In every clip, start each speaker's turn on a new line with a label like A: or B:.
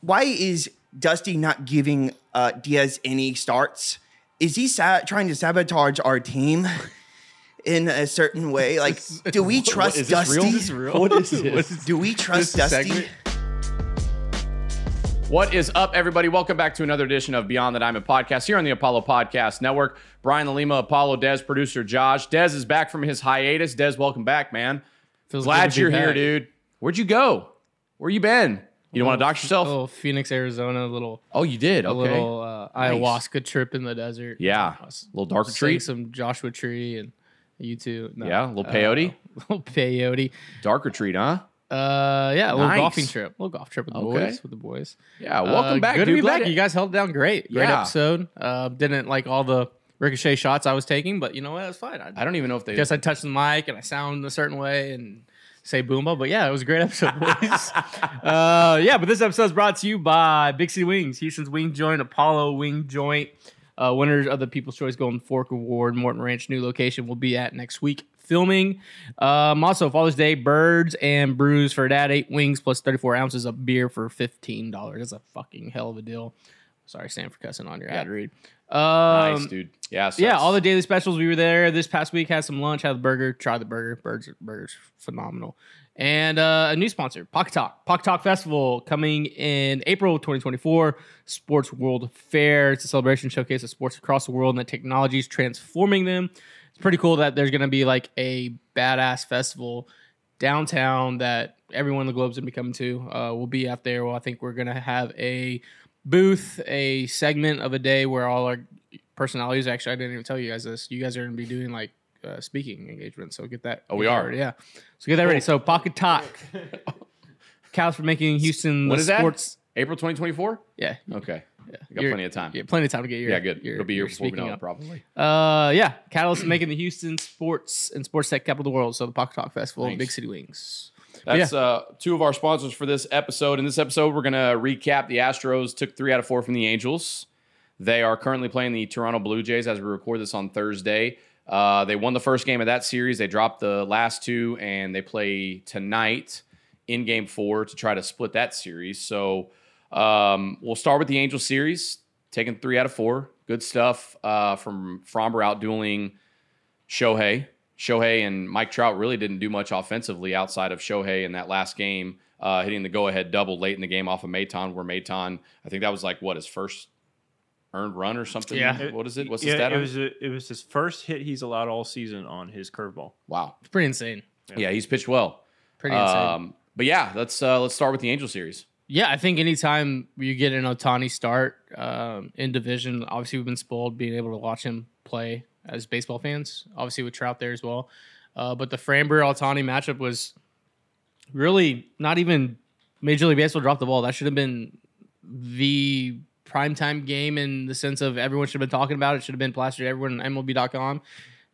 A: why is Dusty not giving uh, Diaz any starts? Is he sa- trying to sabotage our team in a certain way? Like, do we trust
B: is
A: Dusty?
B: real? Is this real? What is this?
A: Do we trust
B: This
A: Dusty?
B: segment? What is up, everybody? Welcome back to another edition of Beyond the Diamond podcast here on the Apollo Podcast Network. Brian LaLima, Apollo, Dez, producer Josh. Dez is back from his hiatus. Dez, welcome back, man.
C: Feels
B: Glad
C: good to be
B: you're here, dude. Where'd you go? Where you been? You don't want to dox yourself?
C: Oh, Phoenix, Arizona, a little,
B: Oh, you did.
C: a
B: Okay.
C: little uh, ayahuasca trip in the desert.
B: Yeah.
C: Was
B: little darker treat.
C: some Joshua Tree and you two. No,
B: Yeah, a little peyote.
C: Uh, little peyote.
B: Darker treat, huh?
C: Uh, yeah, a little
B: Nice.
C: golfing trip. A little golf trip with the
B: Okay.
C: boys. With the boys.
B: Yeah. Welcome
C: Uh,
B: back,
C: Good
B: dude.
C: to be
B: Glad
C: back. You guys held it down great. Great
B: Yeah.
C: episode. Uh, didn't like all the ricochet shots I was taking, but you know what? That's fine. I
B: I don't even know if they.
C: guess I touched the mic and I sound a certain way and say boomba. But yeah, it was a great episode, boys. uh, yeah, but this episode is brought to you by Big City Wings, Houston's Wing Joint, Apollo Wing Joint. Uh, winners of the People's Choice Golden Fork Award, Morton Ranch, new location will be at next week filming. Um, also, Father's Day, birds and brews for dad, eight wings plus 34 ounces of beer for $15. That's a fucking hell of a deal. Sorry, Sam, for cussing on your ad read. Um,
B: nice, dude. Yeah.
C: yeah, all the daily specials. We were there this past week. Had some lunch. Had the burger. Tried the burger. Burgers, burgers, phenomenal. And uh, a new sponsor, Pokatok. Pocket Talk Festival coming in April 2024. Sports World Fair. It's a celebration showcase of sports across the world and the technologies transforming them. It's pretty cool that there's going to be like a badass festival downtown that everyone in the globe's gonna be coming to. Uh, we'll be out there. Well, I think we're gonna have a booth, a segment of a day where all our personalities. Actually, I didn't even tell you guys this. You guys are gonna be doing like uh, speaking engagements. So get that.
B: Oh, we are?
C: ready, Yeah. So get that ready. So Pokatok. Cows for making Houston the
B: is that?
C: sports.
B: April 2024.
C: Yeah.
B: Okay.
C: yeah.
B: Got
C: You're-
B: plenty of time.
C: Yeah, plenty of time to get your.
B: Yeah, good.
C: Your,
B: It'll be here
C: your
B: we
C: speaking up.
B: probably.
C: Uh, yeah, Catalyst making the Houston sports and sports tech capital of the world. So the Pokatok Festival. Big City Wings.
B: That's uh, two of our sponsors for this episode. In this episode, we're going to recap the Astros took three out of four from the Angels. They are currently playing the Toronto Blue Jays as we record this on Thursday. Uh, they won the first game of that series. They dropped the last two, and they play tonight in game four to try to split that series. So um, we'll start with the Angels series, taking three out of four. Good stuff uh, from Framber out dueling Shohei. Shohei and Mike Trout really didn't do much offensively outside of Shohei in that last game, uh, hitting the go-ahead double late in the game off of Maton, where Maton, I think that was like what his first earned run or something.
C: Yeah.
B: what is it? What's the
D: yeah,
B: stat?
D: it
B: on it?
D: was a, it was his first hit he's allowed all season on his curveball.
B: wow.
C: It's pretty insane.
B: Yeah, he's pitched well.
C: Pretty insane.
B: Um, but yeah, let's uh, let's start with the Angel series.
C: Yeah, I think anytime you get an Ohtani start um, in division, obviously we've been spoiled being able to watch him play as baseball fans. Obviously with Trout there as well, uh, but the Framber Ohtani matchup was really not even Major League Baseball dropped the ball. That should have been the primetime game in the sense of everyone should have been talking about it. Should have been plastered everyone on MLB.com,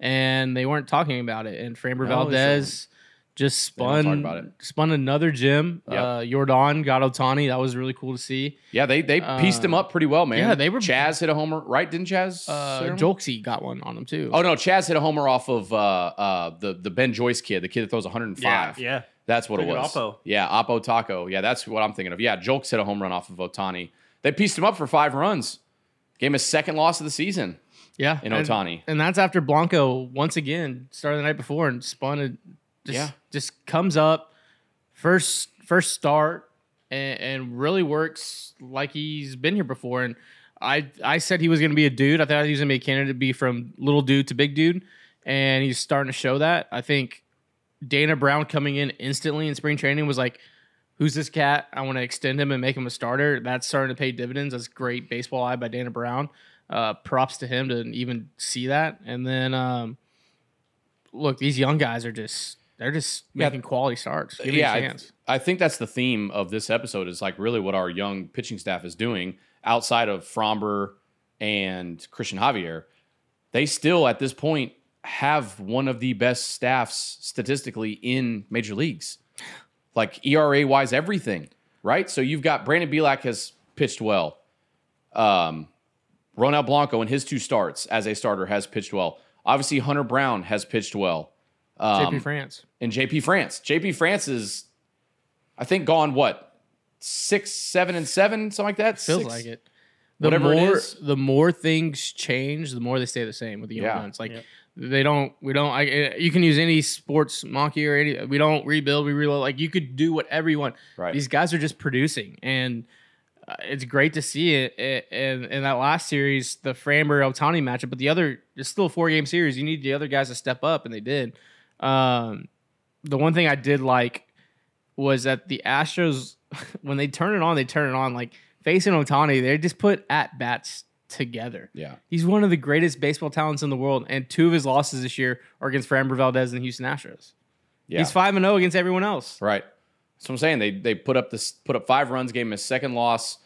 C: and they weren't talking about it. And Framber Valdez just spun
B: about it.
C: spun another gym.
B: Yep.
C: Uh, Yordan got Ohtani. That was really cool to see.
B: Yeah, they they pieced him
C: Uh,
B: up pretty well, man.
C: yeah, they were-
B: Chas hit a homer, right? Didn't Chas? hit a
C: Uh. Jolksy got one on him too.
B: Oh no, Chas hit a homer off of uh, uh, the the Ben Joyce kid, the kid that throws 105.
D: Yeah,
B: That's what it
D: Look at
B: was.
D: Oppo.
B: Yeah, Oppo Taco. Yeah, that's what I'm thinking of. Yeah, Julks hit a home run off of Ohtani. They pieced him up for five runs. Gave him his second loss of the season
C: yeah,
B: in Ohtani.
C: and that's after Blanco once again started the night before and spun it. Just,
B: Yeah.
C: just comes up first first start and, and really works like he's been here before. And I I said he was going to be a dude. I thought he was going to be a candidate to be from little dude to big dude, and he's starting to show that. I think Dana Brown coming in instantly in spring training was like, "Who's this cat? I want to extend him and make him a starter." That's starting to pay dividends. That's great baseball eye by Dana Brown. Uh, props to him to even see that. And then, um, look, these young guys are just they're just
B: Yeah.
C: making quality starts. Give
B: yeah,
C: a
B: I. I think that's the theme of this episode is like really what our young pitching staff is doing outside of Framber and Christian Javier. They still at this point have one of the best staffs statistically in major leagues. Like ERA wise, everything, right? So you've got Brandon Bielak has pitched well. Um, Ronel Blanco in his two starts as a starter has pitched well. Obviously, Hunter Brown has pitched well. Um,
C: JP France.
B: and JP France. JP France is, I think, gone what six, seven, and seven, something like that.
C: Feels
B: Six-
C: like it. The
B: whatever
C: more
B: is.
C: the more things change, the more they stay the same with the young
B: Yeah.
C: guns. Like
D: Yeah.
C: they don't, we don't. I, eh, you can use any sports monkey or any. We don't rebuild, we reload. Like you could do whatever you want.
B: Right.
C: These guys are just producing, and uh, it's great to see it. eh, And in that last series, the Framber Ohtani matchup, but the other, it's still a four game series. You need the other guys to step up, and they did. Um, the one thing I did like was that the Astros, when they turn it on, they turn it on. Like facing Ohtani, they just put at bats together.
B: Yeah.
C: He's one of the greatest baseball talents in the world, and two of his losses this year are against Framber Valdez and the Houston Astros.
B: Yeah.
C: He's five and zero against everyone else.
B: Right. That's what I'm saying. They they put up this put up five runs, gave him his second loss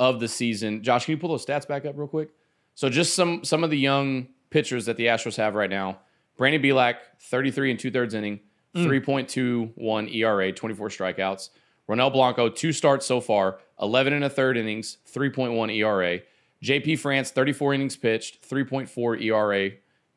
B: of the season. Josh, can you pull those stats back up real quick? So just some some of the young pitchers that the Astros have right now. Brandon Bielak, 33 and hmm. two thirds inning, 3.21 ERA, 24 strikeouts. Ronel Blanco, two starts so far, 11 and a third innings, 3.1 ERA. JP France, 34 innings pitched, 3.4 ERA,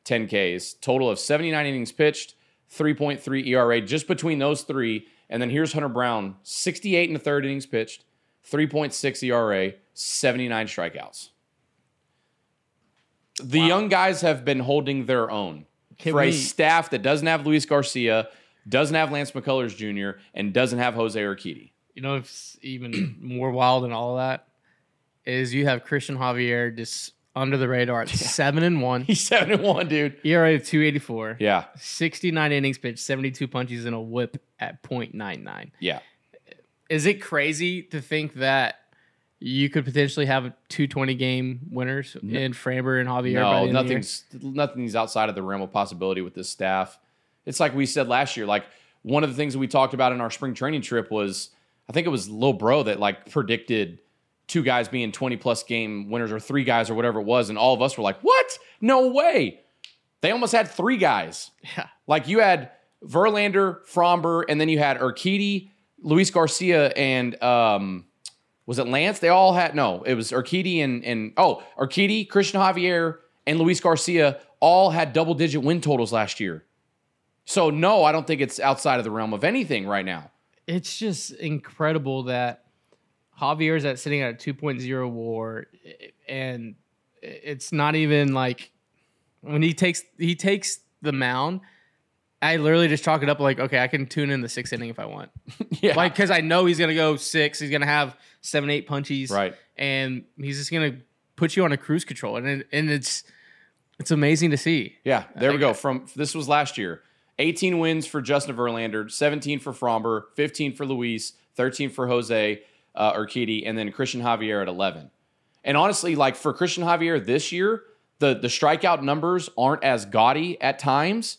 B: 10 Ks. Total of 79 innings pitched, 3.3 ERA just between those three. And then here's Hunter Brown, 68 and a third innings pitched, 3.6 ERA, 79 strikeouts. The young guys have been holding their own
C: Can
B: for a staff that doesn't have Luis Garcia, doesn't have Lance McCullers Jr., and doesn't have Jose Urquidy.
C: You know, it's even more wild than all of that is you have Christian Javier just under the radar at seven and one,
B: He's 7 and 1, dude.
C: ERA of two eighty four.
B: Yeah.
C: 69 innings pitched, 72 punches, and a whip at .99.
B: Yeah.
C: Is it crazy to think that you could potentially have 220 game winners in Framber and Javier?
B: No,
C: end of the year?
B: nothing's nothing's outside of the realm of possibility with this staff. It's like we said last year. Like one of the things that we talked about in our spring training trip was, I think it was Lil Bro that like predicted two guys being 20 plus game winners or three guys or whatever it was, and all of us were like, "What? No way!" They almost had three guys.
C: Yeah.
B: Like you had Verlander, Framber, and then you had Urquidy, Luis Garcia, and um, was it Lance? They all had no. It was Urquidy and and oh Urquidy, Christian Javier, and Luis Garcia all had double digit win totals last year. So no, I don't think it's outside of the realm of anything right now.
C: It's just incredible that Javier's at sitting at a 2.0 war and it's not even like when he takes he takes the mound I literally just chalk it up like okay I can tune in the sixth inning if I want
B: Yeah,
C: like because I know he's gonna go six he's gonna have seven eight punchies
B: right.
C: and he's just gonna put you on a cruise control and it, and it's it's amazing to see
B: Yeah, there we go. From this was last year. 18 wins for Justin Verlander, 17 for Framber, 15 for Luis, 13 for Jose uh, Urquidy, and then Christian Javier at 11. And honestly, like for Christian Javier this year, the the strikeout numbers aren't as gaudy at times.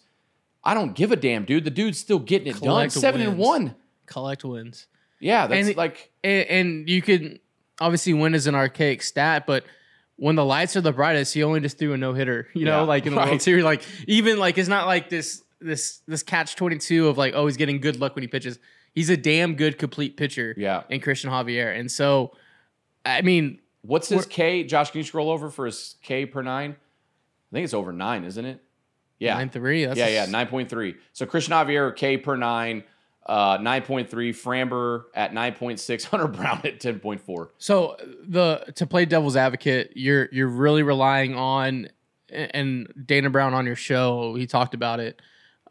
B: I don't give a damn, dude. The dude's still getting it done.
C: Collect
B: Seven and one.
C: collect wins
B: Yeah, that's
C: And
B: like
C: and, and you could obviously win is an archaic stat, but when the lights are the brightest, he only just threw a no hitter. You know,
B: Yeah,
C: like in the
B: right.
C: World Series, like even like it's not like this this this catch twenty two of like oh he's getting good luck when he pitches. He's a damn good complete pitcher.
B: Yeah.
C: in Christian Javier, and so I mean
B: what's his K? Josh, can you scroll over for his K per nine? I think it's over nine, isn't it? Yeah.
C: nine three. That's
B: Yeah, yeah, nine point three. So Christian Javier K per nine, uh, nine point three. Framber at nine point six. Hunter Brown at ten point four.
C: So the to play devil's advocate, you're you're really relying on and Dana Brown on your show, he talked about it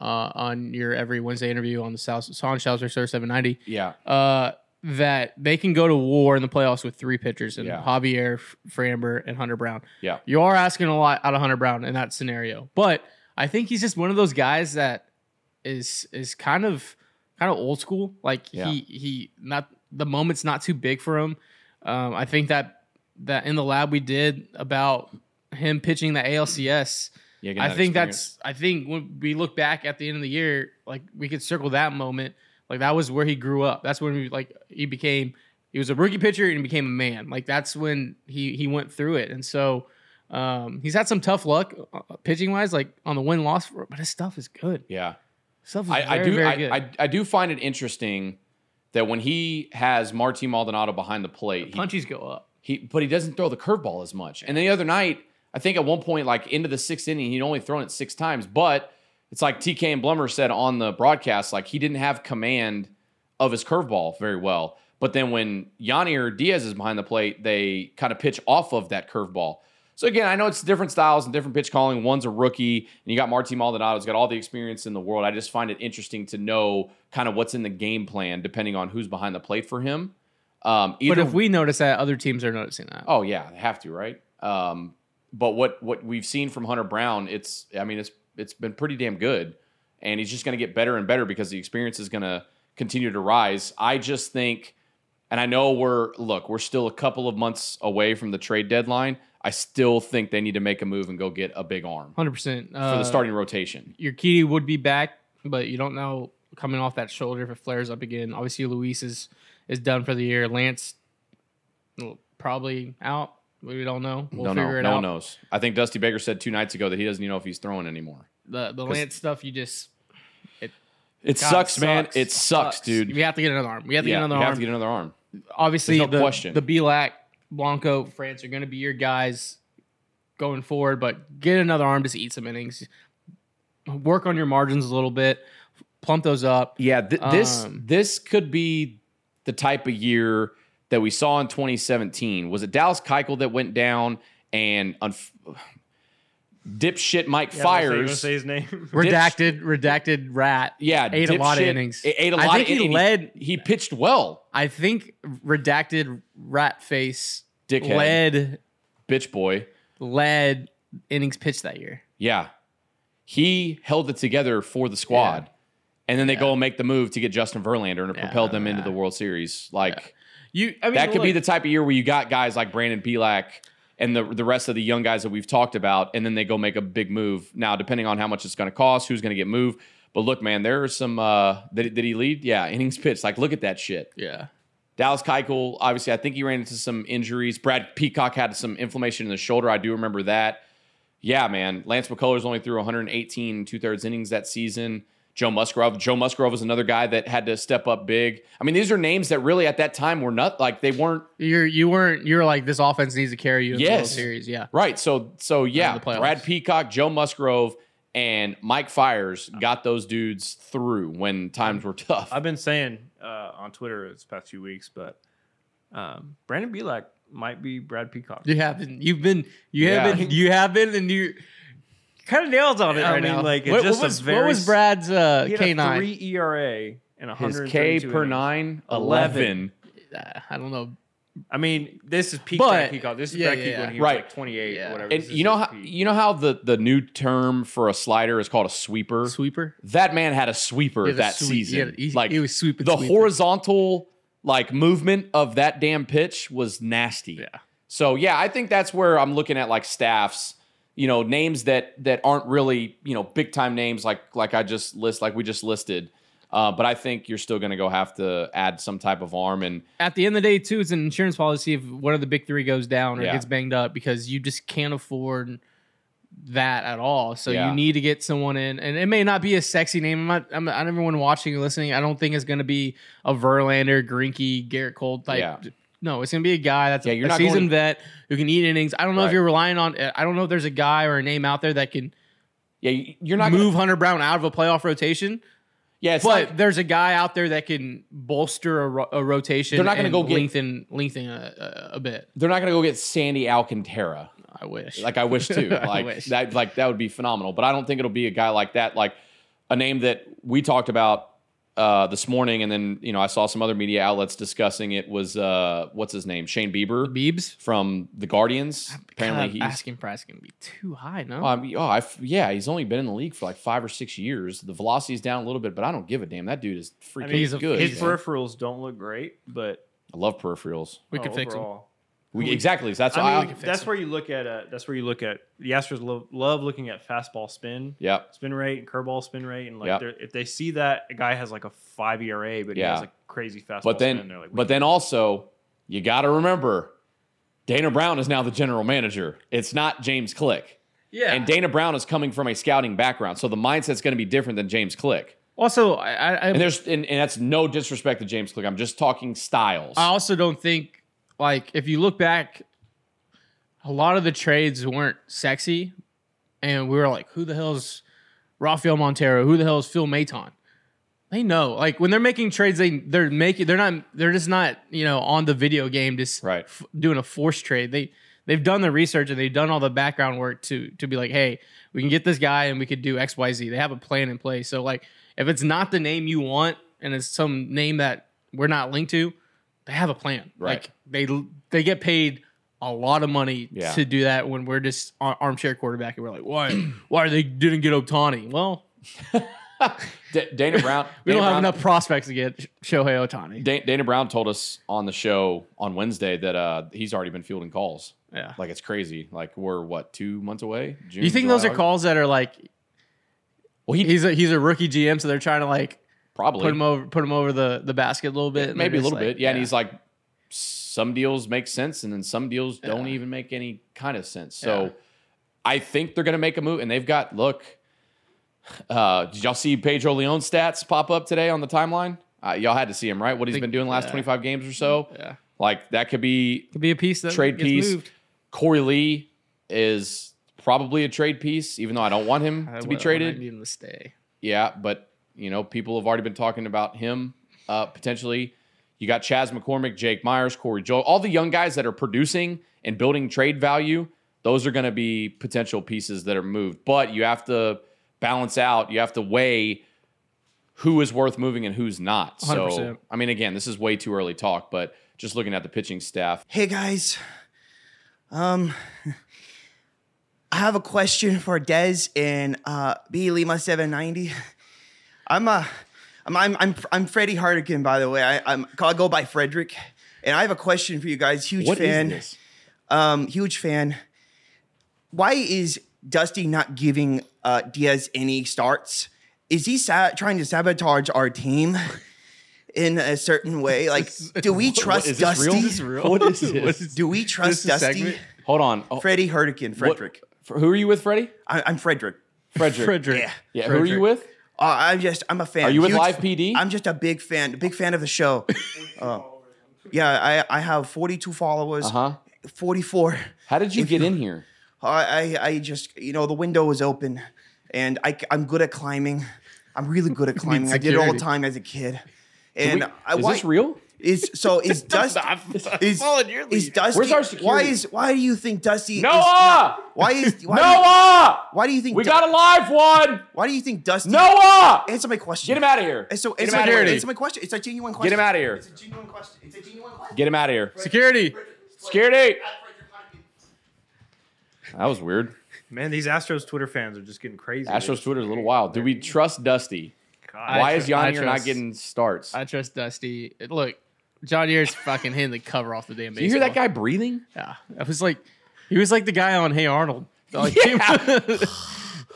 C: uh, on your every Wednesday interview on the South Son Shelter Sir 790.
B: Yeah,
C: Uh, that they can go to war in the playoffs with three pitchers and
B: Yeah.
C: Javier, Framber, and Hunter Brown.
B: yeah,
C: You are asking a lot out of Hunter Brown in that scenario, but I think he's just one of those guys that is is kind of kind of old school. Like
B: Yeah.
C: he he not the moment's not too big for him. Um, I think that that in the lab we did about him pitching the ALCS.
B: yeah.
C: I
B: that
C: think
B: experience.
C: that's I think when we look back at the end of the year, like we could circle that moment. Like that was where he grew up. That's when we like he became he was a rookie pitcher and he became a man. Like that's when he he went through it. And so um, he's had some tough luck uh, pitching wise, like on the win loss, but his stuff is good.
B: yeah.
C: Stuff is
B: I, I
C: very,
B: do.
C: very
B: I,
C: good.
B: I, I do find it interesting that when he has Marty Maldonado behind the plate, he,
C: Punchies go up.
B: he but he doesn't throw the curveball as much. And then the other night, I think at one point, like into the sixth inning, he'd only thrown it six times. But it's like TK and Blummer said on the broadcast, like he didn't have command of his curveball very well. But then when Yanni or Diaz is behind the plate, they kind of pitch off of that curveball. So again, I know it's different styles and different pitch calling. One's a rookie, and you got Martin Maldonado's got all the experience in the world. I just find it interesting to know kind of what's in the game plan depending on who's behind the plate for him. Um,
C: But if we notice that, other teams are noticing that.
B: Oh yeah, they have to, right? Um, but what what we've seen from Hunter Brown, it's I mean it's it's been pretty damn good, and he's just going to get better and better because the experience is going to continue to rise. I just think, and I know we're look, we're still a couple of months away from the trade deadline. I still think they need to make a move and go get a big arm
C: Hundred percent
B: for
C: uh,
B: the starting rotation.
C: Urquidy would be back, but you don't know coming off that shoulder if it flares up again. Obviously, Luis is is done for the year. Lance probably out. We don't know. We'll
B: Don't
C: figure
B: know.
C: it
B: No
C: out.
B: No one knows. I think Dusty Baker said two nights ago that he doesn't even know if he's throwing anymore.
C: The the Lance stuff, you just
B: It
C: God,
B: sucks, man.
C: sucks.
B: It sucks, dude.
C: We have to get another arm. We have to
B: yeah,
C: get another
B: have
C: arm.
B: We have to get another arm.
C: Obviously,
B: no
C: the
B: question.
C: the Bielak, Blanco, France are going to be your guys going forward, but get another arm to eat some innings. Work on your margins a little bit, plump those up.
B: Yeah, th- this
C: Um,
B: this could be the type of year that we saw in 2017. Was it Dallas Keuchel that went down and unf- dipshit Mike
D: Yeah, I was gonna say-
B: Fires?
D: say his name.
C: Redacted, redacted rat.
B: yeah,
C: ate a lot of innings.
B: a- Ate a
C: I
B: lot I
C: think
B: of
C: he led-
B: He pitched well.
C: I think redacted rat face
B: Dickhead,
C: led
B: bitch boy.
C: led innings pitched that year.
B: Yeah, he held it together for the squad,
C: Yeah.
B: and then they
C: Yeah.
B: go and make the move to get Justin Verlander, and it
C: Yeah,
B: propelled them into the World Series. Like.
C: You, I mean,
B: that could be the type of year where you got guys like Brandon Bielak and the the rest of the young guys that we've talked about, and then they go make a big move. Now, depending on how much it's going to cost, who's going to get moved. But look, man, there are some. Uh, did, did he lead? Yeah, innings pitched. Like, look at that shit.
C: yeah.
B: Dallas Keuchel, obviously, I think he ran into some injuries. Brad Peacock had some inflammation in the shoulder. I do remember that. Yeah, man. Lance McCullers only threw 118 two thirds innings that season. Joe Musgrove. Joe Musgrove was another guy that had to step up big. I mean, these are names that really at that time were not like they weren't
C: You're you weren't you're like this offense needs to carry you in the World
B: Yes.
C: Series. Yeah.
B: Right. So so yeah,
C: the.
B: Brad Peacock, Joe Musgrove, and Mike Fiers got those dudes through when times were tough.
D: I've been saying uh, on Twitter this past few weeks, but um, Brandon Bielak might be Brad Peacock.
C: You have been. You've been. You
B: Yeah.
C: have been. You have been, and you kind of nails on it
D: I
C: right
D: mean,
C: now.
D: like, it's
C: what,
D: just
C: what
D: a
C: was, what
D: very
C: was Brad's uh,
D: He had
C: K
D: a
C: nine?
D: three ERA and
B: His
D: 132
B: K per
D: innings.
B: nine,
D: 11.
B: 11.
C: Uh, I don't know.
D: I mean, this is peak
C: But-
D: Brad Peacock. This is
C: yeah,
D: Brad
C: yeah,
D: Peacock
C: yeah.
D: when he
B: Right.
D: was like 28
C: Yeah.
D: or whatever.
B: And
D: This
B: you know
D: his
B: how
D: peak.
B: you know how the the new term for a slider is called a sweeper.
C: Sweeper.
B: That man had a sweeper
C: He had a
B: that
C: sweep-
B: season.
C: he had- he-
B: like
C: he was sweeping,
B: the
C: sweeping.
B: horizontal like movement of that damn pitch was nasty.
C: Yeah.
B: So yeah, I think that's where I'm looking at like staffs, you know, names that that aren't really you know big time names like like I just list like we just listed. Uh, but I think you're still going to go have to add some type of arm and
C: At the end of the day, too, it's an insurance policy if one of the big three goes down or
B: Yeah.
C: gets banged up because you just can't afford that at all. So
B: Yeah.
C: you need to get someone in, and it may not be a sexy name. I'm not. I'm not everyone watching and listening. I don't think it's going to be a Verlander, Greinke, Gerrit Cole type.
B: Yeah.
C: No, it's going to be a guy that's
B: Yeah, you're
C: a
B: not
C: seasoned vet who can eat innings. I don't know if you're relying on. I don't know if there's a guy or a name out there that can
B: yeah, you- you're not
C: move
B: Gonna,
C: Hunter Brown out of a playoff rotation.
B: yeah, it's
C: But there's a guy out there that can bolster a, ro- a rotation.
B: They're not gonna
C: and
B: go get-
C: lengthen lengthen a, a, a bit.
B: they're not going to go get Sandy Alcantara.
C: I wish.
B: Like I wish too. Like
C: wish.
B: that like that would be phenomenal. But I don't think it'll be a guy like that. Like a name that we talked about uh, this morning, and then you know I saw some other media outlets discussing it was uh, what's his name Shane Bieber
C: Beebs.
B: from the Guardians. Apparently
C: God,
B: he's
C: asking price going to be too high. No,
B: um, oh, I f- yeah, he's only been in the league for like five or six years. The velocity's down a little bit, but I don't give a damn. That dude is freaking
D: I mean,
C: he's a-
B: good.
D: his
B: man.
D: peripherals don't look great, but
B: I love peripherals.
C: we
D: oh,
C: could fix him.
D: Overall.
B: We, exactly. So that's
D: I
B: why.
D: mean,
B: I,
C: we
D: that's
C: him.
D: where you look at uh, that's where you look at the Astros love, love looking at fastball spin,
B: yeah,
D: spin rate, and curveball spin rate, and like
B: Yeah.
D: they're if they see that a guy has like a five ERA, but
B: Yeah.
D: he has a crazy fastball
B: but then
D: spin, they're like,
B: but then also you got to remember Dana Brown is now the general manager. It's not James Click.
C: Yeah.
B: And Dana Brown is coming from a scouting background, so the mindset's going to be different than James Click.
C: also, I, I, I
B: And there's and, and that's no disrespect to James Click. I'm just talking styles.
C: I also don't think like if you look back, a lot of the trades weren't sexy, and we were like, "Who the hell's Rafael Montero? Who the hell is Phil Maton?" They know, like when they're making trades, they they're making they're not they're just not you know on the video game just
B: Right.
C: f- doing a force trade. They they've done the research and they've done all the background work to to be like, hey, we can get this guy and we could do X Y Z. They have a plan in place. So like, if it's not the name you want and it's some name that we're not linked to, they have a plan.
B: Right.
C: Like they they get paid a lot of money
B: Yeah.
C: to do that when we're just ar- armchair quarterback and we're like, why why are they didn't get Ohtani? Well,
B: D- Dana Brown.
C: we
B: Dana
C: don't have
B: Brown-
C: enough prospects to get Shohei Ohtani.
B: Da- Dana Brown told us on the show on Wednesday that uh, he's already been fielding calls.
C: Yeah.
B: Like it's crazy. Like we're what two months away? June,
C: You think
B: July,
C: those are
B: August?
C: calls that are like
B: Well, he
C: he's a he's a rookie GM, so they're trying to like
B: probably
C: put him over put him over the the basket a little bit.
B: maybe a little
C: like,
B: bit. Yeah, and he's like, some deals make sense, and then some deals don't even make any kind of sense. So
C: Yeah.
B: I think they're going to make a move, and they've got look. Uh, did y'all see Pedro Leon stats pop up today on the timeline? Uh, y'all had to see him, right? What he's
C: Think-
B: been doing the last
C: yeah.
B: 25 games or so.
C: yeah,
B: Like that could be
C: could be a piece that
B: Trade piece.
C: moved.
B: Korey Lee is probably a trade piece, even though I don't want him
C: I
B: to be
C: would- I
B: traded.
C: need him to stay.
B: Yeah, but you know, people have already been talking about him uh, potentially. You got Chas McCormick, Jake Meyers, Corey Joe, all the young guys that are producing and building trade value. Those are going to be potential pieces that are moved, but you have to balance out. You have to weigh who is worth moving and who's not. So,
C: 100%.
B: I mean, again, this is way too early talk, but just looking at the pitching staff,
A: Hey guys, um, I have a question for Dez and uh, B Lima seven ninety. I'm uh, I'm I'm I'm I'm Freddie Hardigan, by the way. I, I'm I go by Frederick, and I have a question for you guys. Huge
B: what is
A: fan,
B: this?
A: um, huge fan. Why is Dusty not giving uh, Diaz any starts? Is he sa- trying to sabotage our team in a certain way? Like, do we trust
B: is this real?
A: Dusty?
B: Is this real? What is this?
C: What is-
A: Do we trust
C: this
A: Dusty?
C: segment?
B: Hold on. Oh,
A: Freddie Hurricane, Frederick.
B: what- who are you with, Freddie?
A: I, I'm Frederick.
B: Frederick.
C: Frederick.
A: Yeah.
B: Yeah, who are you with?
A: Uh, I'm just, I'm a fan.
B: Are you with
A: Huge-
B: Live PD?
A: I'm just a big fan, big fan of the show. Uh, yeah, I, I have 42 followers.
B: Uh huh.
A: 44.
B: How did you
A: If
B: get
A: you-
B: in here?
A: I, I, I just, you know, the window was open, and I, I'm good at climbing. I'm really good at climbing. I did it all the time as a kid. And
B: we-
A: I,
B: is
A: why,
B: this real?
A: Is so is Dusty? Is,
C: following your
A: is
C: lead.
A: Dusty?
B: Where's our
A: Why is why do you think Dusty? Is
B: Noah!
A: not- why is why Do you,
B: Noah!
A: why do you think
B: We
A: Du-
B: got a live one!
A: Why do you think Dusty?
B: Noah!
A: Answer my question.
B: Get him out of here.
A: It's so
B: Get
A: it's
B: him
A: a,
B: out of here.
A: answer my question. It's a genuine question.
B: Get him out of here.
A: It's a genuine question. It's a genuine question.
B: Get him out of here.
C: Security.
B: Security! That was weird.
D: Man, these Astros Twitter fans are just getting crazy.
B: Astros Twitter is a little wild. Do we trust Dusty?
D: God.
B: Why
C: I
B: is
C: tr-
B: Yanni not getting starts?
C: I trust Dusty. Look, John Deere's fucking hitting the cover off the damn
B: Do you hear that guy breathing?
C: Yeah, I was like, he was like the guy on Hey Arnold. Like,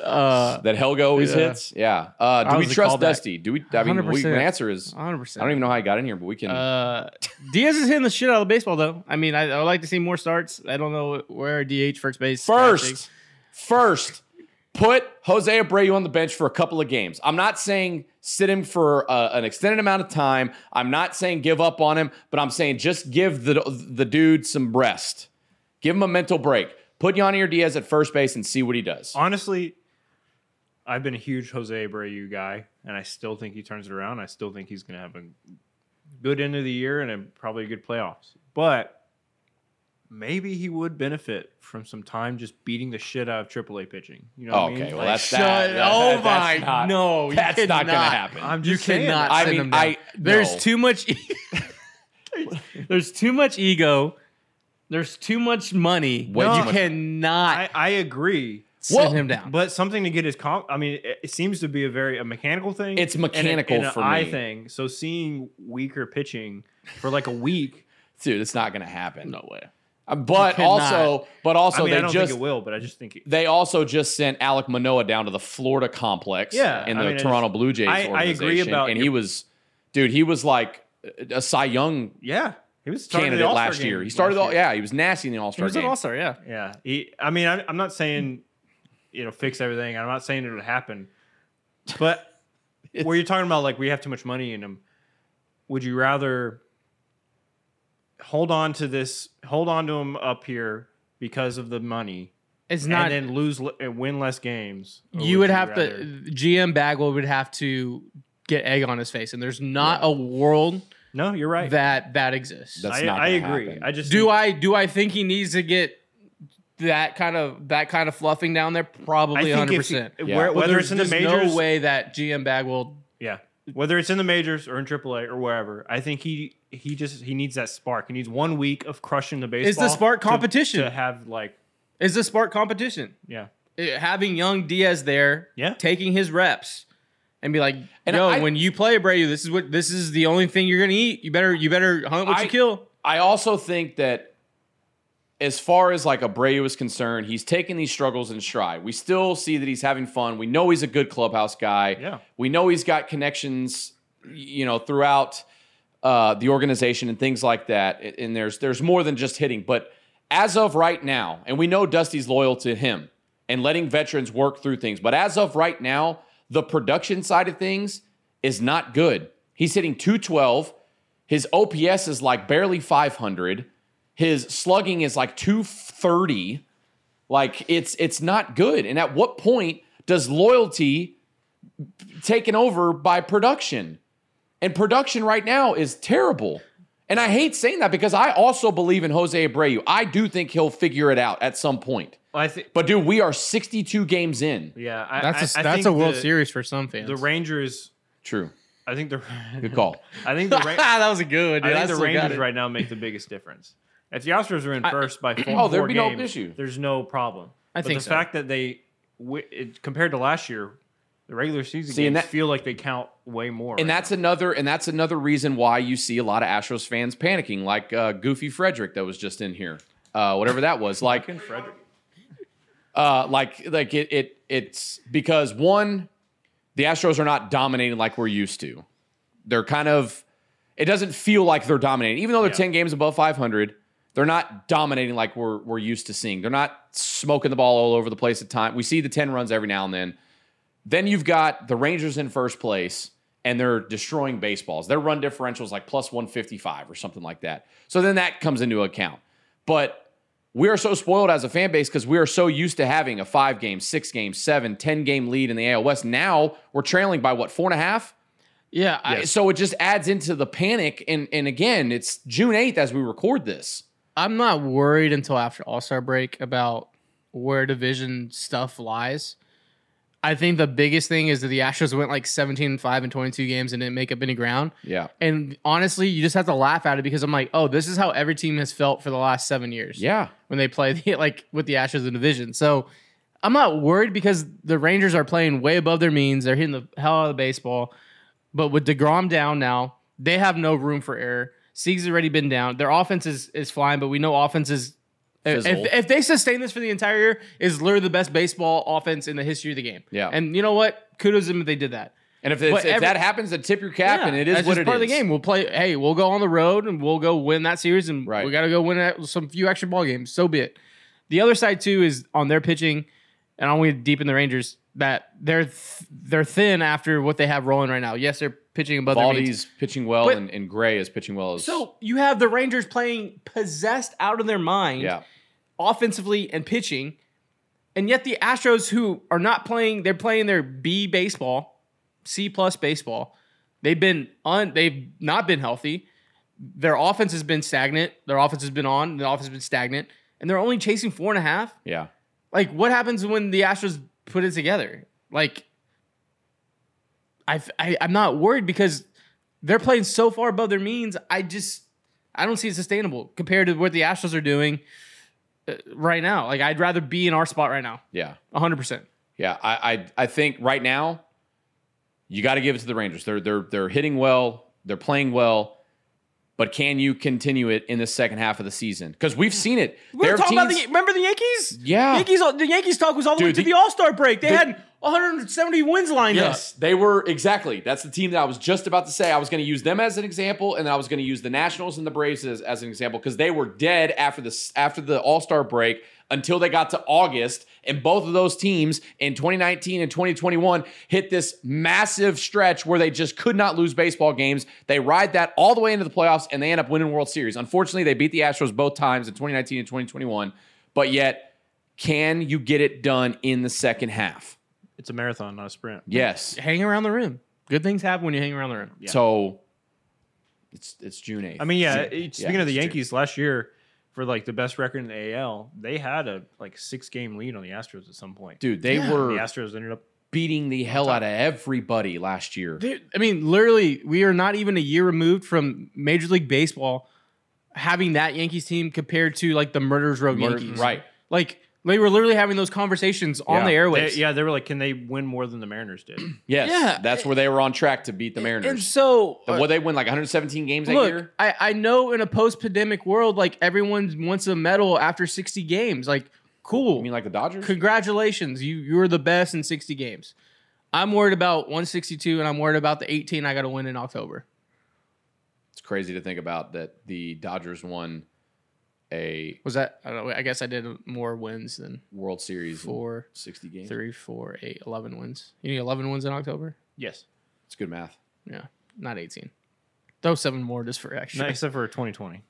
C: uh,
B: That Helga always
C: Yeah.
B: hits? Yeah. Uh, do we trust? Dusty? Do we? I mean, we, the answer is
C: 100.
B: I don't even know how I got in here, but we can.
C: Uh, Diaz is hitting the shit out of the baseball, though. I mean, I, I would like to see more starts. I don't know where DH first base.
B: First, first, put Jose Abreu on the bench for a couple of games. I'm not saying sit him for uh, an extended amount of time. I'm not saying give up on him, but I'm saying just give the the dude some rest. Give him a mental break. Put Yanni Diaz at first base and see what he does.
D: Honestly, I've been a huge Jose Abreu guy, and I still think he turns it around. I still think he's going to have a good end of the year and a, probably a good playoffs. But maybe he would benefit from some time just beating the shit out of AAA pitching. You know what I mean?
B: okay, well
D: Like,
B: that's
C: Shut-
B: that, that-
C: oh
B: that's
C: my-
B: not-
C: no, you
B: that's not gonna happen.
D: I'm
C: You
D: saying.
C: cannot
B: I mean,
C: him down.
B: I-
C: there's
B: no.
C: too much. e- there's too much ego. There's too much money.
B: Way
C: you
B: much-
C: cannot
D: I, I agree.
C: send
B: Well,
C: him down.
D: But something to get his comp. I mean, it, it seems to be a very a mechanical thing.
B: It's
D: and a-
B: mechanical
D: and an
B: for
D: eye
B: me.
D: thing. So seeing weaker pitching for like a week.
B: dude, it's not going to happen.
C: no way.
B: Uh, But also, but also
D: I mean, I
B: they
D: don't
B: just
D: think it will, but I just think it,
B: they also just sent Alek Manoah down to the Florida complex
D: Yeah,
B: in
D: I
B: the
D: mean, I
B: Toronto
D: just-
B: Blue Jays
D: I- I agree
B: organization.
D: about
B: and
D: your-
B: he was dude, he was like a Cy Young
D: yeah, he was
B: candidate last year. He started
D: last
B: all,
D: year.
B: yeah, he was nasty in the All-Star He
C: was
B: game.
C: an all star. Yeah.
D: Yeah, he, I mean, I, I'm not saying you know fix everything. I'm not saying it would happen, but where you're talking about like we have too much money in him, would you rather hold on to this, hold on to him up here because of the money,
C: It's not.
D: and then lose and win less games?
C: you would have
D: rather-
C: to. GM Bagwell would have to get egg on his face, and there's not a world
D: No, you're right.
C: that that exists.
B: That's
D: I,
B: not
D: I agree.
B: happen.
D: I just
C: do
D: think-
C: I do I think he needs to get that kind of that kind of fluffing down there? Probably hundred
D: if he-
C: percent.
B: Yeah.
D: whether it's in the majors,
C: no way that GM Bagwell.
D: yeah, whether it's in the majors or in AAA or wherever, I think he he just he needs that spark. He needs one week of crushing the baseball.
C: Is the spark competition.
D: to, have like
C: Is the spark competition?
D: yeah
C: Uh, Having young Diaz there,
D: Yeah.
C: taking his reps, and be like,
B: And
C: "Yo,
B: I-
C: when you play Abreu, this is what this is the only thing you're gonna eat. You better you better hunt what
B: I-
C: you kill."
B: I also think that as far as like Abreu is concerned, he's taking these struggles in stride. We still see that he's having fun. We know he's a good clubhouse guy.
D: Yeah.
B: We know he's got connections, you know, throughout uh, the organization and things like that. And there's there's more than just hitting. But as of right now, and we know Dusty's loyal to him and letting veterans work through things. But as of right now, the production side of things is not good. He's hitting 212. His OPS is like barely 500. His slugging is like 230. Like it's it's not good. And at what point does loyalty taken over by production? And production right now is terrible. And I hate saying that because I also believe in Jose Abreu. I do think he'll figure it out at some point.
D: I think
B: But dude, we are 62 games in.
D: yeah I,
C: That's a,
D: I, I
C: that's
D: think
C: a World
D: the,
C: Series for some fans.
D: The Rangers,
B: True.
D: I think the
B: Good call.
D: I think the Ra-
C: that was a good. Dude.
D: I think the Rangers right now make the biggest difference. If the Astros are in first by four,
B: Oh, there'd
D: four
B: be no issue.
D: There's no problem.
C: I
D: but
C: think
D: the
C: so.
D: fact that they, wi- it, compared to last year, the regular season
B: See, and
D: games
B: that-
D: feel like they count way more.
B: And
D: right
B: that's another and that's another reason why you see a lot of Astros fans panicking, like uh, Goofy Frederick that was just in here, uh, whatever that was. Like.
D: Frederick.
B: uh, like, like it, it, it's because one, the Astros are not dominating like we're used to. They're kind of, it doesn't feel like they're dominating, even though they're
D: Yeah.
B: ten games above five hundred. They're not dominating like we're we're used to seeing. They're not smoking the ball all over the place at time. We see the ten runs every now and then. Then you've got the Rangers in first place, and they're destroying baseballs. Their run differential is like plus 155 or something like that. So then that comes into account. But we are so spoiled as a fan base because we are so used to having a five game, six game, seven, 10 game lead in the AL West. Now we're trailing by what, four and a half?
C: Yeah, I,
B: So it just adds into the panic. And, and again, it's June 8th as we record this.
C: I'm not worried until after All Star break about where division stuff lies. I think the biggest thing is that the Astros went like 17 and 5 in 22 games and didn't make up any ground.
B: Yeah.
C: And honestly, you just have to laugh at it because I'm like, oh, this is how every team has felt for the last seven years.
B: Yeah.
C: When they play the, like with the Astros in the division. So I'm not worried because the Rangers are playing way above their means. They're hitting the hell out of the baseball. But with DeGrom down now, they have no room for error. Sieg's already been down. Their offense is, is flying, but we know offense is if, if they sustain this for the entire year, is literally the best baseball offense in the history of the game.
B: Yeah.
C: And you know what? Kudos to them if they did that.
B: And if, if
C: every-
B: that happens, then tip your cap, and it is what it
C: part
B: is.
C: of the game. We'll play. Hey, we'll go on the road and we'll go win that series, and
B: Right.
C: we got to go win some few extra ball games. So be it. The other side too is on their pitching, and I want to deep in the Rangers that they're th- they're thin after what they have rolling right now. Yes, they're pitching above their means.
B: Baldy's pitching well,
C: But-
B: and, and Gray is pitching well. As,
C: So you have the Rangers playing possessed out of their mind,
B: yeah.
C: offensively and pitching, and yet the Astros, who are not playing, they're playing their B baseball, C plus baseball. They've been un, they've not been healthy. Their offense has been stagnant. Their offense has been on. The offense has been stagnant, and they're only chasing four and a half.
B: Yeah.
C: Like, what happens when the Astros put it together? Like, I've, I, I'm not worried because they're playing so far above their means. I just, I don't see it sustainable compared to what the Astros are doing uh, right now. Like, I'd rather be in our spot right now,
B: Yeah.
C: 100. percent
B: Yeah, I, I I think right now you got to give it to the Rangers. They're they're they're hitting well, they're playing well, but can you continue it in the second half of the season? Because we've seen it.
C: We were talking about the remember the Yankees.
B: Yeah.
C: Yankees. The Yankees talk was all the way to
B: the-
C: the All Star break. They
B: the-
C: had 170 wins lined up.
B: Yes, they were exactly. That's the team that I was just about to say. I was going to use them as an example, and then I was going to use the Nationals and the Braves as, as an example because they were dead after the after the All Star break until they got to August, and both of those teams in 2019 and 2021 hit this massive stretch where they just could not lose baseball games. They ride that all the way into the playoffs, and they end up winning World Series. Unfortunately, they beat the Astros both times in 2019 and 2021, but yet. Can you get it done in the second half?
D: It's a marathon, not a sprint.
B: Yes.
C: Hang around the rim. Good things happen when you hang around the rim.
B: So it's it's June eighth.
D: I mean, yeah.
B: June.
D: it- Speaking of the
B: it's June.
D: Yankees, last year for like the best record in the AL, they had a like six game lead on the Astros at some point.
B: dude, they
C: Yeah.
D: the
B: were
D: Astros ended up.
B: beating the hell out of everybody last year.
C: Dude, I mean, literally, we are not even a year removed from Major League Baseball having that Yankees team compared to like the Murderers Row
B: Murder-
C: Yankees.
B: right.
C: Like they were literally having those conversations on
B: Yeah.
C: the
D: They,
C: airways.
D: yeah, they were like, can they win more than the Mariners did?
B: Yes,
C: Yeah.
B: that's where they were on track to beat the Mariners.
C: And so,
B: And what uh, they win like 117 games that
C: look,
B: year.
C: I, I know in a post-pandemic world, like everyone wants a medal after 60 games. Like, cool.
B: You mean like the Dodgers?
C: Congratulations, you you're the best in 60 games. I'm worried about 162, and I'm worried about the 18 I got to win in October.
B: It's crazy to think about that the Dodgers won a
C: Was that? I don't know. I guess I did more wins than
B: World Series in
C: four,
B: 60 games.
C: three, four, eight, 11 wins. You need 11 wins in October?
D: yes.
B: It's good math.
C: Yeah, not 18. Throw seven more just for extra.
D: No, except for 2020.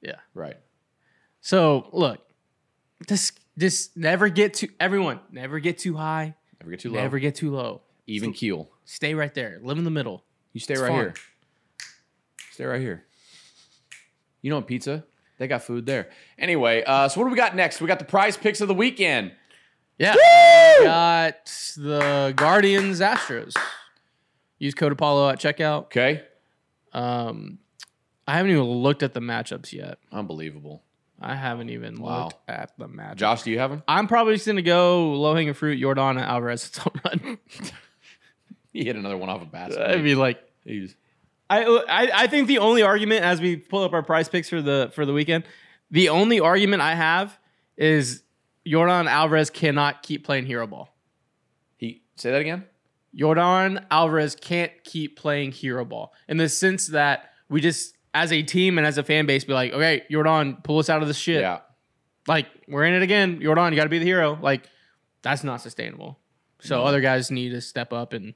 C: Yeah.
B: Right.
C: So look, just just never get too. Everyone, never get too high.
B: Never get too low.
C: Never get too low.
B: Even keel.
C: Stay right there. Live in the middle.
B: You stay
C: It's
B: right
C: fun.
B: here. Stay right here. You know what pizza? They got food there. Anyway, uh, so what do we got next? We got the prize picks of the weekend.
C: Yeah. Got the Guardians Astros. Use code Apollo at checkout.
B: Okay.
C: Um, I haven't even looked at the matchups yet.
B: Unbelievable.
C: I haven't even
B: Wow.
C: looked at the matchup.
B: Josh, do you have them?
C: I'm probably just gonna go low hanging fruit. Yordan Alvarez home run.
B: He hit another one off a bat.
C: I mean, like,
B: He's-
C: I, I I think the only argument as we pull up our prize picks for the for the weekend, the only argument I have is Yordan Alvarez cannot keep playing hero ball.
B: he say that again.
C: Yordan Alvarez can't keep playing hero ball in the sense that we just as a team and as a fan base be like, okay, Yordan, pull us out of this shit.
B: Yeah.
C: Like we're in it again. Yordan, you got to be the hero. Like that's not sustainable. So
B: No.
C: other guys need to step up and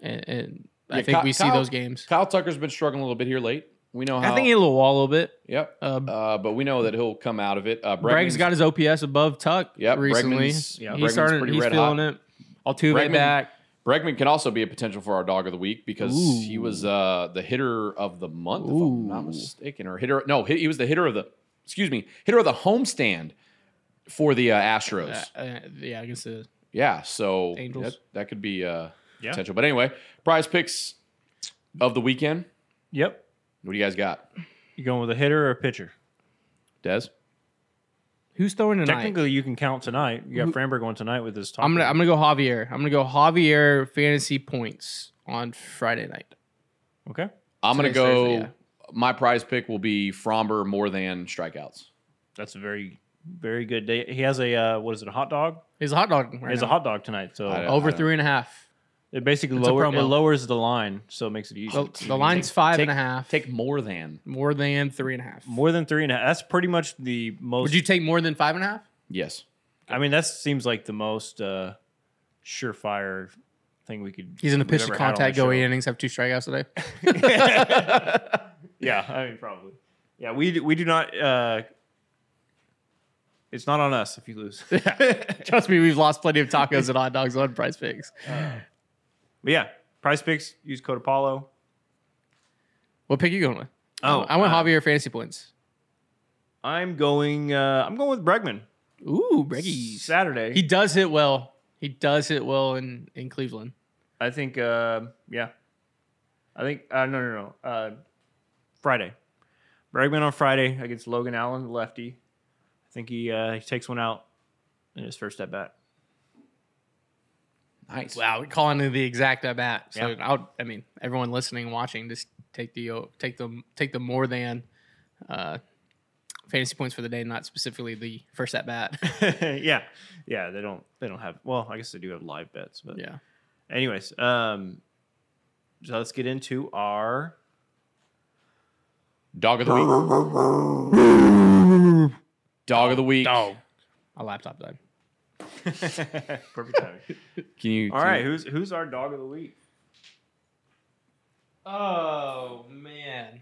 C: and, and I
B: Yeah,
C: think
B: Ky-
C: we see
B: Kyle-
C: those games.
B: Kyle Tucker's been struggling a little bit here late. We know how.
C: I think he hit a wall a little bit.
B: Yep.
C: Uh,
B: Uh, but we know that he'll come out of it. Uh,
C: Breg's
B: Bregman's-
C: got his OPS above Tuck
B: Yep,
C: recently.
B: Bregman's-
D: yeah,
C: he's
B: Bregman's
C: starting.
B: pretty
C: He's
B: red
C: feeling
B: hot.
C: it. Altuve
B: Bregman-
C: back.
B: Bregman can also be a potential for our dog of the week because he was uh, the hitter of the month, if I'm not mistaken, or hitter. No, he he was the hitter of the. Excuse me, hitter of the homestand for the uh, Astros.
C: Uh, uh, yeah, I guess the
B: yeah, so
C: Angels.
B: that, that could be uh,
D: Yeah.
B: potential. But anyway, prize picks of the weekend.
D: Yep.
B: What do you guys got,
D: You going with a hitter or a pitcher?
B: Dez?
C: who's throwing tonight.
D: Technically, you can count tonight. You got Framber going tonight with his top.
C: I'm gonna I'm gonna go Javier. I'm gonna go Javier fantasy points on Friday night.
D: okay.
B: I'm gonna go.
C: Thursday, yeah.
B: My prize pick will be Framber more than strikeouts.
D: That's a very, very good day. He has a uh, what is it? A hot dog.
C: He's a hot dog.
D: He
C: Right
D: has
C: now.
D: a hot dog tonight. So
B: I-
C: over
B: I-
C: three and a half.
D: It basically
C: It's a
D: lower, it
C: promo.
D: lowers the line, so it makes it easier.
C: The, the line's five
B: take-
C: and a half.
B: Take more than
C: more than three and a half.
D: more than three and a half. That's pretty much the most.
C: Would you take more than five and a half?
B: yes.
D: I mean, that seems like the most uh, surefire thing we could.
C: He's in the
D: we've
C: pitch to
D: ever had on
C: contact,
D: the
C: go
D: show.
C: eight innings, have two strikeouts today.
D: Yeah, I mean, probably. Yeah, we do, we do not. Uh, it's not on us if you lose.
C: Trust me, we've lost plenty of tacos and hot dogs on PrizePicks.
D: But yeah, PrizePicks. Use code Apollo.
C: What pick are you going with?
D: Oh,
C: I went
D: uh,
C: Javier fantasy points.
D: I'm going. Uh, I'm going with Bregman.
C: Ooh, Breggies.
D: Saturday.
C: He does hit well. He does hit well in in Cleveland.
D: I think. Uh, yeah. I think. Uh, no, no, no. Uh, Friday. Bregman on Friday against Logan Allen, the lefty. I think he uh, he takes one out in his first at bat.
B: Nice.
C: Wow, we're calling it the exact at bat. So
D: Yeah.
C: I'll, I mean, everyone listening, watching, just take the take the take the more than uh, fantasy points for the day, not specifically the first at bat.
D: yeah, yeah. They don't. They don't have. Well, I guess they do have live bets, but
C: yeah.
D: Anyways, um, so let's get into our
B: Dog of the week. Dog of the week.
C: Oh, my laptop died.
D: perfect timing.
B: Can you?
D: All
B: can
D: right,
B: you-
D: who's who's our dog of the week?
C: Oh man,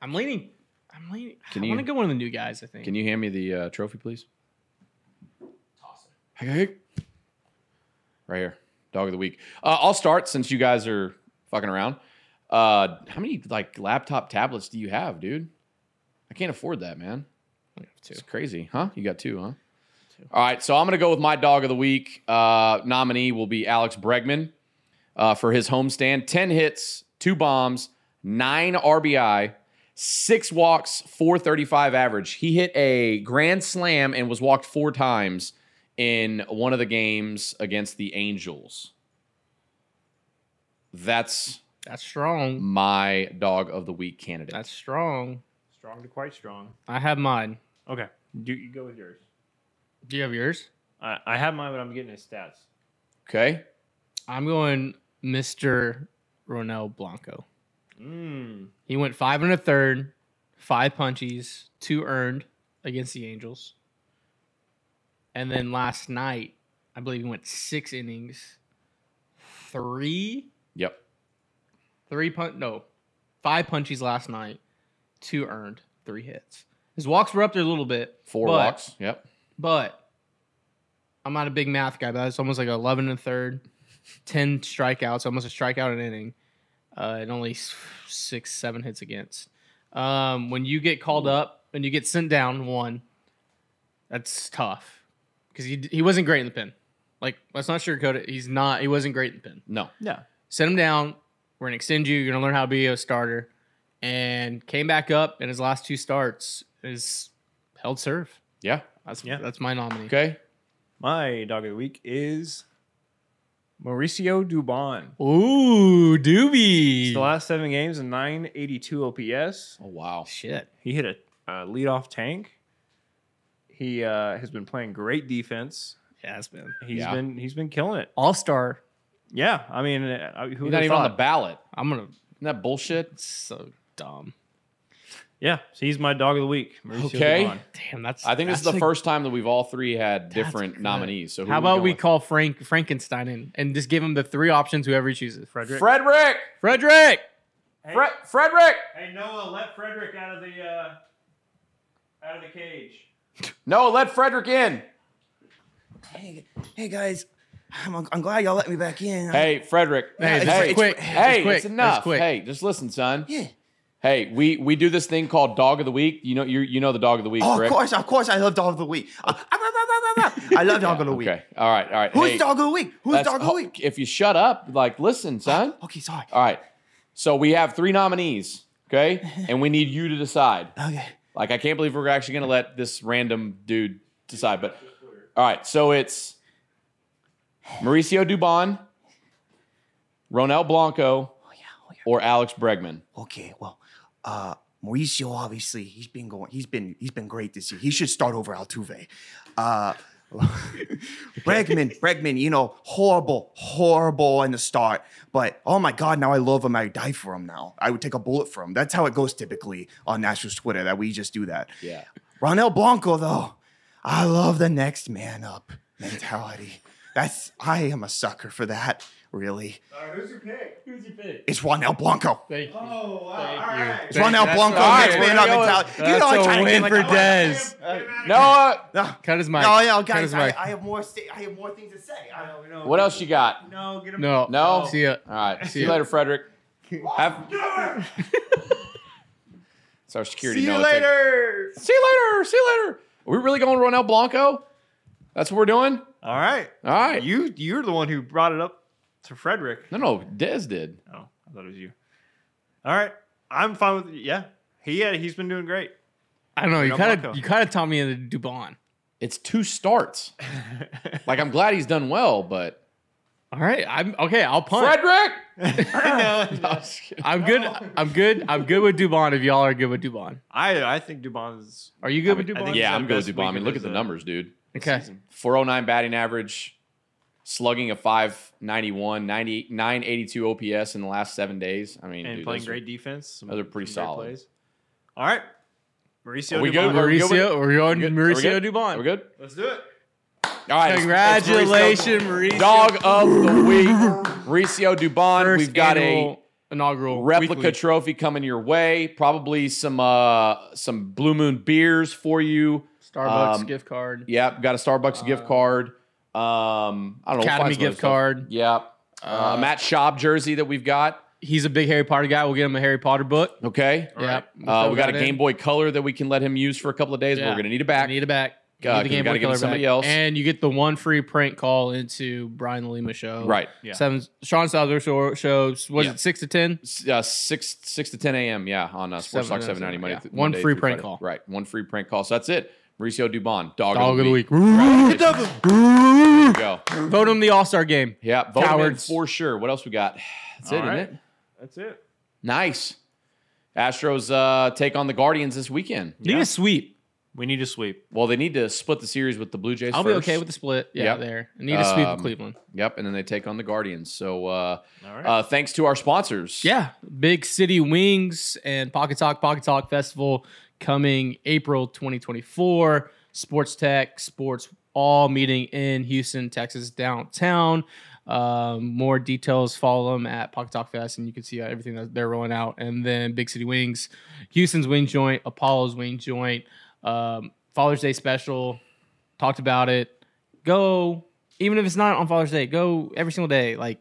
C: I'm leaning. I'm leaning.
B: Can
C: I want to go one of the new guys. I think.
B: Can you hand me the uh, ttrophy, please?
C: toss it?
B: Hey, hey. Right here. dog of the week. Uh, I'll start since you guys are fucking around. Uh, how many like laptop tablets do you have, dude? I can't afford that, man.
C: Two.
B: It's crazy, huh? You got two, huh? All right, so I'm gonna go with my dog of the week. Uh, nominee will be Alex Bregman uh, for his homestand. Ten hits, two bombs, nine RBI, six walks, 435 average. He hit a grand slam and was walked four times in one of the games against the Angels. That's
C: That's strong.
B: my dog of the week candidate.
C: That's strong.
D: Strong to quite strong.
C: I have mine.
D: Okay, do you go with yours?
C: Do you have yours?
D: I, I have mine, but I'm getting his stats.
B: okay.
C: I'm going Mr. Ronel Blanco.
D: Mm.
C: He went five and a third, five punchies, two earned against the Angels. And then last night, I believe he went six innings, three,
B: Yep.
C: three punt, no, five punchies last night, two earned, three hits. His walks were up there a little bit,
B: Four
C: but-
B: walks. Yep.
C: But I'm not a big math guy, but that's almost like 11 and a third, 10 strikeouts, almost a strikeout an inning, uh, and only six, seven hits against. Um, when you get called up and you get sent down one, that's tough because he, he wasn't great in the pen. Like, let's not sugarcoat it. He's not, he wasn't great in the pen.
B: No.
D: Yeah.
C: Sent him down. We're going to extend you. You're going to learn how to be a starter. And came back up in his last two starts is held serve.
B: Yeah.
C: That's,
D: Yeah.
C: that's my nominee.
B: Okay.
D: My dog of the week is Mauricio Dubon.
C: Ooh, Doobie.
D: The last seven games, a 982 OPS.
B: Oh wow.
C: Shit.
D: He hit a uh, leadoff tank. He uh, has been playing great defense.
C: Yeah, it's been
D: He's
B: Yeah.
D: been he's been killing it.
C: all star.
D: Yeah, I mean, uh, who
B: not
D: have
B: even on the ballot.
C: I'm gonna.
B: Isn't that bullshit?
C: It's so dumb.
D: Yeah, so he's my dog of the week. Mauricio
B: Okay.
D: Dubon.
C: Damn, that's.
B: I think this is the
C: a-
B: first time that we've all three had different
C: good.
B: nominees. So
C: How about
B: going
C: we call Frank Frankenstein in and just give him the three options, whoever he chooses.
D: Frederick.
B: Frederick?
C: Frederick.
D: Hey,
B: Fre- Frederick?
D: hey, Noah, let Frederick out of the uh, out of the cage.
B: No, let Frederick in.
A: Hey, hey guys, I'm, I'm glad y'all let me back in.
B: Hey, Frederick.
C: Hey,
A: it's-
B: hey,
A: it's
C: quick.
B: hey,
C: It's quick.
B: it's enough.
C: It's quick.
B: Hey, just listen, son.
A: Yeah.
B: Hey, we we do this thing called Dog of the Week. You know, you you know the Dog of the Week,
A: Oh, of course, of course, I love dog of the week. Uh, ah. I love dog of the week.
B: Okay. All right. All right.
A: Who's
B: hey,
A: dog of the week? Who's dog of the week?
B: If you shut up, like, listen, son.
A: Okay, sorry.
B: All right. So we have three nominees. Okay, and we need you to decide.
A: Okay.
B: Like, I can't believe we're actually going to let this random dude decide. But all right, so it's Mauricio Dubon, Ronel Blanco,
A: Oh yeah. Oh yeah.
B: or Alex Bregman.
A: Okay. Well, uh, Mauricio obviously he's been going. He's been he's been great this year. He should start over Altuve. Uh, Bregman, Bregman, you know, horrible, horrible in the start. But oh my God, now I love him. I die for him now. I would take a bullet for him. That's how it goes typically on Nationals Twitter. That we just do that.
B: Yeah.
A: Ronel Blanco, though, I love the next man up mentality. That's I am a sucker for that. Really,
D: who's your pick? Who's your pick?
A: it's Ronel Blanco.
C: Thank you.
D: Oh, wow.
C: Thank
D: all
C: you.
D: right.
A: It's Ronel
C: That's
A: Blanco,
C: all
A: next man
B: we're
A: up
B: going-
A: mentality. You know,
C: That's
A: I
C: a
A: try to
C: win
A: get
C: for
A: like,
C: Dez.
B: Noah, uh,
A: No,
C: Cut his mic.
A: no, no,
C: Cut
A: guys,
C: his
A: I,
C: mic.
A: I have more. Sta- I have more things to say. I, don't know.
B: what else you got?
D: No, get him.
C: No.
B: No?
C: See ya.
B: All right. See you later, Frederick. Have. It's our security.
D: See you
B: Noah. Take-
D: later.
B: See you later. See you later. Are we really going Ronel Blanco? That's what we're doing?
D: All right.
B: All right.
D: You you're the one who brought it up to Frederick.
B: No, no. Dez did.
D: Oh, I thought it was you. All right. I'm fine with yeah. He yeah, he's been doing great.
C: I don't know. You kind of you kind of taught me into Dubon.
B: It's two starts. Like, I'm glad he's done well, but.
C: All right. I'm okay. I'll punt.
B: Frederick!
D: I,
B: No, I'm just.
C: I'm good. I'm good. I'm good with Dubon. If y'all are good with Dubon,
D: I I think Dubon's
C: are you good
B: I
C: with Dubon?
B: yeah, I'm good with Dubon. I mean, look at the numbers, dude.
C: Okay.
B: 409 batting average, slugging a 591, 90, 982 OPS in the last seven days. I mean,
D: and
B: dude,
D: playing
B: those are-
D: great defense. Some,
B: those are pretty solid.
D: Plays. All right. Mauricio
B: Are we
D: Dubon.
B: good? Are we good
C: Mauricio, we're on
B: Good? Are we
C: Mauricio
B: good?
C: Dubon.
B: Are we good?
D: Let's do it.
B: All right. it's- it's Mauricio-
C: Congratulations, Mauricio.
B: Dog of the week, Mauricio Dubon.
C: First
B: We've got a
C: inaugural
B: replica
C: weekly.
B: trophy coming your way. Probably some uh some Blue Moon beers for you.
C: Starbucks
B: um,
C: gift card.
B: Yep, got a Starbucks gift card. Um, I don't know. we'll
C: Academy
B: find some other
C: gift card.
B: Yeah. Uh,
C: Uh,
B: Matt Schaub jersey that we've got.
C: He's a big Harry Potter guy. We'll get him a Harry Potter book.
B: Okay.
D: All right.
C: Yep. We'll
B: Uh, we got a
C: in.
B: Game Boy Color that we can let him use for a couple of days. But
C: Yeah.
B: we're gonna need it back.
C: Need it back.
B: Uh,
C: Need
B: 'cause
C: the Game
B: gotta
C: Boy
B: give
C: Color
B: somebody
C: back.
B: else.
C: And you get the one free prank call into Brian LaLima show.
B: Right.
D: Yeah.
C: Seven Sean Salvador show, shows was
B: Yeah.
C: it six to ten?
B: S- Uh, six six to ten a.m. Yeah, on uh, Sports Talk
C: Seven,
B: seven ninety
C: seven,
B: Monday.
C: yeah. One
B: Monday
C: free
B: through
C: prank
B: Friday.
C: call.
B: Right. One free prank call. So that's it. Mauricio Dubon, dog,
C: Dog
B: of the week.
C: There
B: There you go.
C: Vote him the All Star game.
B: Yeah, vote him
C: Cowards.
B: for sure. What else we got? That's it,
D: All
B: isn't
D: right.
B: it?
D: That's it.
B: Nice. Astros uh, take on the Guardians this weekend.
C: Need
D: Yeah.
C: a sweep.
D: We need to sweep.
B: Well, they need to split the series with the Blue Jays.
C: I'll be okay with the split. Yeah,
B: Yep.
C: there. I need a sweep
B: Um,
C: of Cleveland.
B: Yep, and then they take on the Guardians. So, uh,
D: All right.
B: uh, thanks to our sponsors.
C: Yeah, Big City Wings and Pokatok Pocket Talk Festival coming April 2024. Sports Tech, Sports All meeting in Houston, Texas, downtown. Um, more details follow them at Pokatok Fest, and you can see everything that they're rolling out. And then Big City Wings, Houston's Wing Joint, Apollo's Wing Joint, um, Father's Day special. Talked about it. Go, even if it's not on Father's Day, go every single day. Like,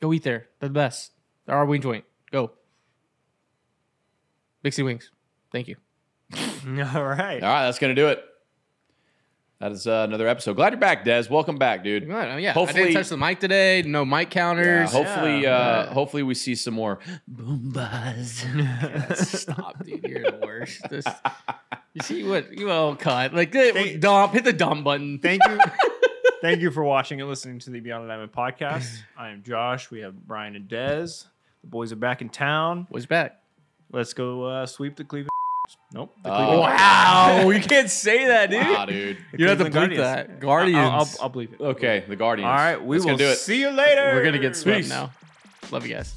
C: go eat there. They're the best. They're our wing joint. Go. Big City Wings. Thank you.
D: All right.
B: All right, that's gonna do it. That is uh, another episode. Glad you're back, Dez. Welcome back, dude.
C: Good. Oh, yeah. I
B: Hopefully-
C: didn't touch the mic today. No mic
B: Yeah,
C: counters.
B: hopefully,
D: Yeah.
B: uh,
C: Yeah.
B: hopefully we see some more.
C: Boom buzz. Stop, dude. You're the worst. This- you see what you all cut. Like
D: Thank-
C: dump. Hit the dump button.
D: Thank you. Thank you for watching and listening to the Beyond the Diamond podcast. I am Josh. We have Brian and Dez. The boys are back in town.
C: What's back?
D: Let's go uh, sweep the Cleveland. Nope. The
B: Oh.
C: Wow. you can't say that, dude.
B: Wow, dude.
C: You have to
D: Cleveland
C: bleep
D: Guardians.
C: that. Guardians.
D: I'll, I'll, I'll bleep it.
B: Okay, the Guardians.
D: All right. We
B: That's
D: will
B: gonna do it.
D: see you later.
C: We're gonna get swept
B: Peace.
C: now. Love you guys.